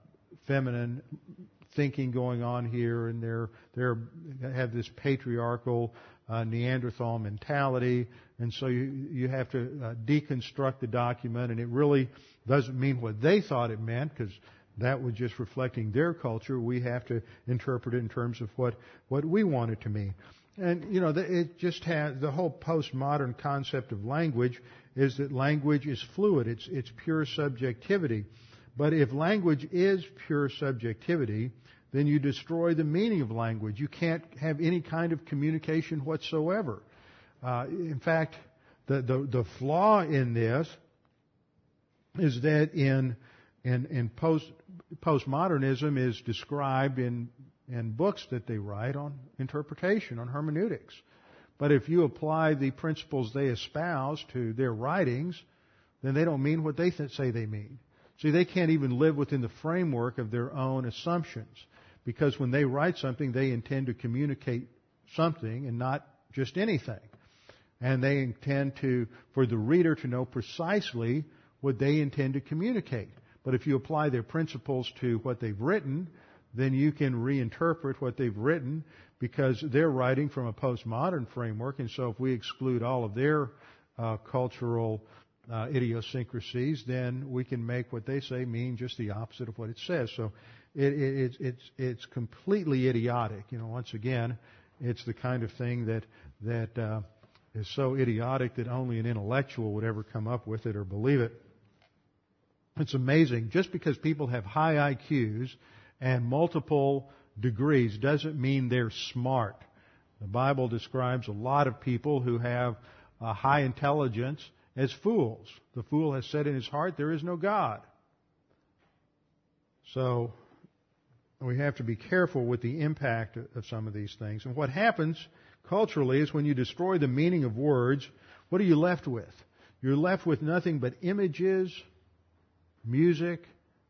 [SPEAKER 1] thinking going on here, and they're they're they have this patriarchal uh, Neanderthal mentality, and so you you have to deconstruct the document, and it really doesn't mean what they thought it meant because that was just reflecting their culture. We have to interpret it in terms of what what we want it to mean. And, you know, it just has, the whole postmodern concept of language is that language is fluid. It's, it's pure subjectivity. But if language is pure subjectivity, then you destroy the meaning of language. You can't have any kind of communication whatsoever. Uh, in fact, the, the, the flaw in this is that in, in, in post, postmodernism is described in and books that they write on interpretation, on hermeneutics. But if you apply the principles they espouse to their writings, then they don't mean what they th- say they mean. See, they can't even live within the framework of their own assumptions. Because when they write something, they intend to communicate something and not just anything. And they intend to, for the reader to know precisely what they intend to communicate. But if you apply their principles to what they've written, then you can reinterpret what they've written because they're writing from a postmodern framework. And so if we exclude all of their uh, cultural uh, idiosyncrasies, then we can make what they say mean just the opposite of what it says. So it, it, it's, it's, completely idiotic. You know, once again, it's the kind of thing that, that uh, is so idiotic that only an intellectual would ever come up with it or believe it. It's amazing. Just because people have high IQs and multiple degrees doesn't mean they're smart. The Bible describes a lot of people who have a high intelligence as fools. The fool has said in his heart, there is no God. So, we have to be careful with the impact of some of these things. And what happens culturally is when you destroy the meaning of words, what are you left with? You're left with nothing but images, music,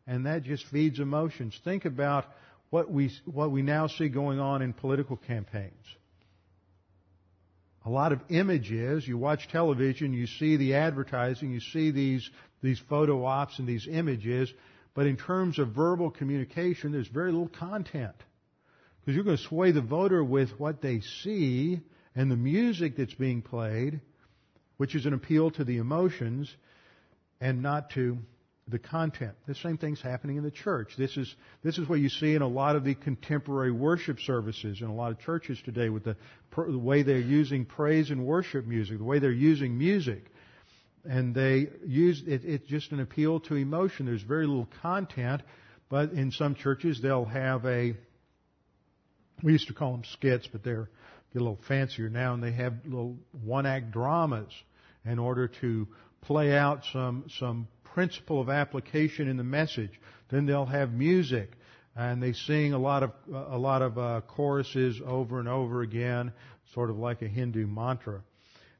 [SPEAKER 1] and that just feeds emotions. Think about what we, what we now see going on in political campaigns. A lot of images, you watch television, you see the advertising, you see these, these photo ops and these images, but in terms of verbal communication, there's very little content. Because you're going to sway the voter with what they see and the music that's being played, which is an appeal to the emotions and not to the content. The same thing's happening in the church. This is, this is what you see in a lot of the contemporary worship services in a lot of churches today with the, the way they're using praise and worship music, the way they're using music. And they use, it, it's just an appeal to emotion. There's very little content, but in some churches they'll have a, we used to call them skits, but they're get a little fancier now, and they have little one-act dramas in order to play out some some principle of application in the message. Then they'll have music, and they sing a lot of a lot of uh, choruses over and over again, sort of like a Hindu mantra.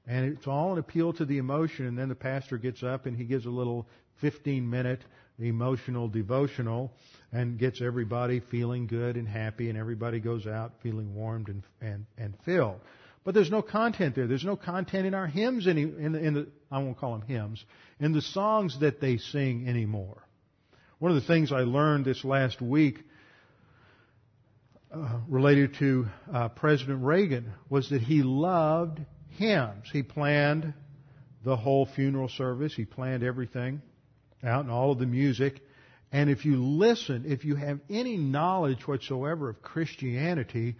[SPEAKER 1] And it's all an appeal to the emotion. And then the pastor gets up and he gives a little 15 minute emotional devotional and gets everybody feeling good and happy, and everybody goes out feeling warmed and and and filled. But there's no content there. There's no content in our hymns any, in the, in the, I won't call them hymns, in the songs that they sing anymore. One of the things I learned this last week uh, related to uh, President Reagan was that he loved hymns. He planned the whole funeral service. He planned everything out and all of the music. And if you listen, if you have any knowledge whatsoever of Christianity,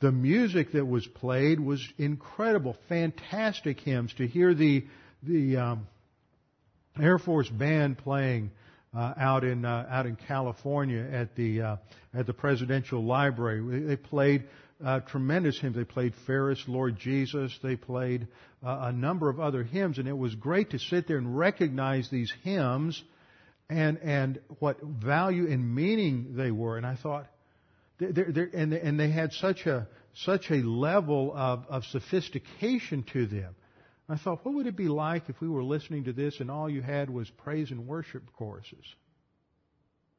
[SPEAKER 1] the music that was played was incredible, fantastic hymns. To hear the the um, Air Force band playing uh, out in uh, out in California at the uh, at the Presidential Library, they played uh, tremendous hymns. They played Fairest, Lord Jesus. They played uh, a number of other hymns, and it was great to sit there and recognize these hymns and and what value and meaning they were. And I thought, they're, they're, and, and they had such a such a level of, of sophistication to them. I thought, what would it be like if we were listening to this and all you had was praise and worship choruses?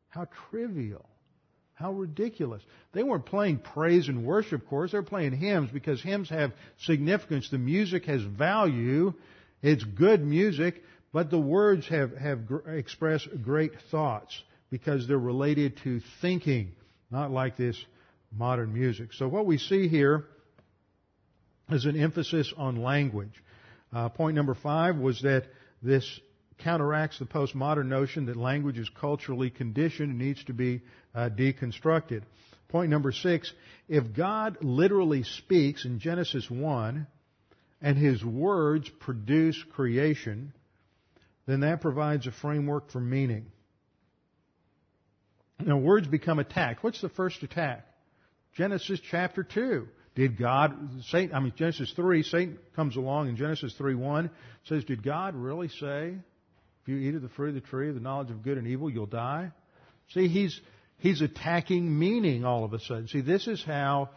[SPEAKER 1] How trivial. How ridiculous. They weren't playing praise and worship choruses. They were playing hymns because hymns have significance. The music has value. It's good music, but the words have, have gr- express great thoughts because they're related to thinking, not like this modern music. So what we see here is an emphasis on language. Uh, point number five was that this counteracts the postmodern notion that language is culturally conditioned and needs to be uh, deconstructed. Point number six, if God literally speaks in Genesis 1 and his words produce creation, then that provides a framework for meaning. Now words become attacked. What's the first attack? Genesis chapter 2. Did God, Satan, I mean Genesis 3, Satan comes along in Genesis 3 1, says, Did God really say, if you eat of the fruit of the tree of the knowledge of good and evil, you'll die? See, he's, he's attacking meaning all of a sudden. See, this is how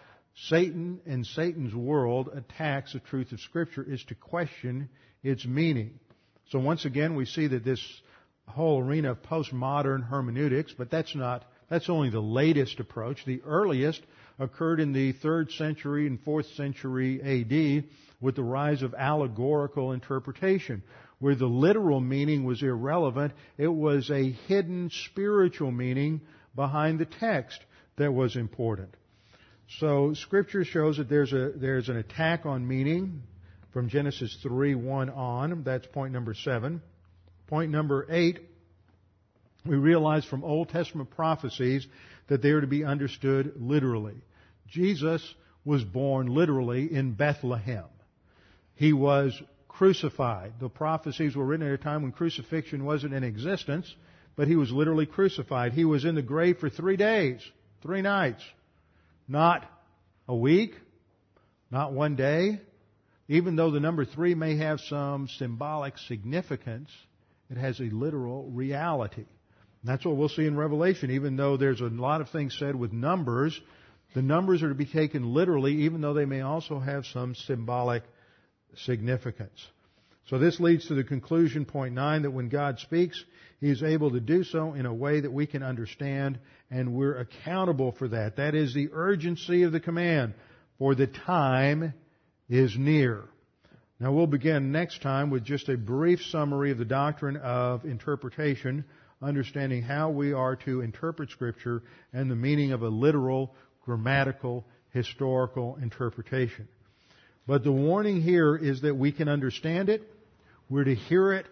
[SPEAKER 1] Satan and Satan's world attacks the truth of Scripture, is to question its meaning. So once again, we see that this whole arena of postmodern hermeneutics, but that's not, that's only the latest approach. The earliest occurred in the third century and fourth century AD with the rise of allegorical interpretation, where the literal meaning was irrelevant. It was a hidden spiritual meaning behind the text that was important. So scripture shows that there's a, there's an attack on meaning from Genesis 3, 1 on. That's point number seven. Point number eight, we realize from Old Testament prophecies that they are to be understood literally. Jesus was born literally in Bethlehem. He was crucified. The prophecies were written at a time when crucifixion wasn't in existence, but he was literally crucified. He was in the grave for three days, three nights. Not a week, not one day. Even though the number three may have some symbolic significance, it has a literal reality. And that's what we'll see in Revelation. Even though there's a lot of things said with numbers, the numbers are to be taken literally, even though they may also have some symbolic significance. So this leads to the conclusion, point nine, that when God speaks, He is able to do so in a way that we can understand, and we're accountable for that. That is the urgency of the command, for the time is near. Now we'll begin next time with just a brief summary of the doctrine of interpretation, understanding how we are to interpret Scripture and the meaning of a literal grammatical, historical interpretation. But the warning here is that we can understand it, we're to hear it,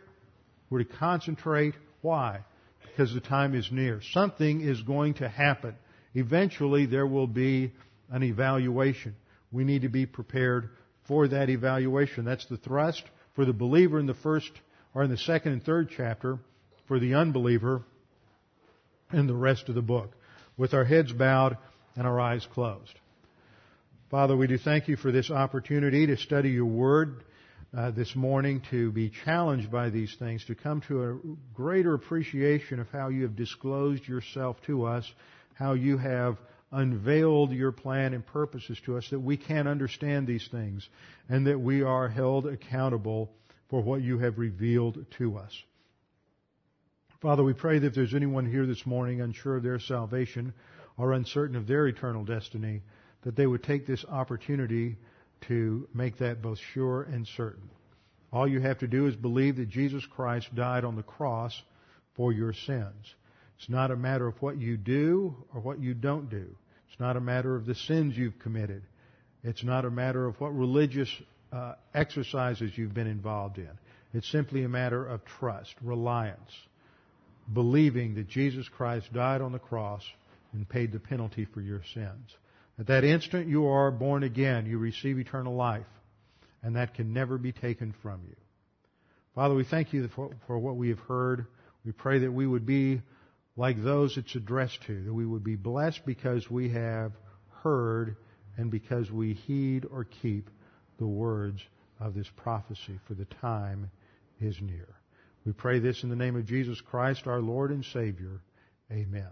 [SPEAKER 1] we're to concentrate. Why? Because the time is near. Something is going to happen. Eventually there will be an evaluation. We need to be prepared for that evaluation. That's the thrust for the believer in the first or in the second and third chapter, for the unbeliever in the rest of the book. With our heads bowed, and our eyes closed. Father, we do thank you for this opportunity to study your word uh, this morning, to be challenged by these things, to come to a greater appreciation of how you have disclosed yourself to us, how you have unveiled your plan and purposes to us, that we can understand these things, and that we are held accountable for what you have revealed to us. Father, we pray that if there's anyone here this morning unsure of their salvation, or uncertain of their eternal destiny, that they would take this opportunity to make that both sure and certain. All you have to do is believe that Jesus Christ died on the cross for your sins. It's not a matter of what you do or what you don't do. It's not a matter of the sins you've committed. It's not a matter of what religious uh, exercises you've been involved in. It's simply a matter of trust, reliance, believing that Jesus Christ died on the cross and paid the penalty for your sins. At that instant, you are born again. You receive eternal life and that can never be taken from you. Father, we thank you for, for, what we have heard. We pray that we would be like those it's addressed to, that we would be blessed because we have heard and because we heed or keep the words of this prophecy, for the time is near. We pray this in the name of Jesus Christ, our Lord and Savior. Amen.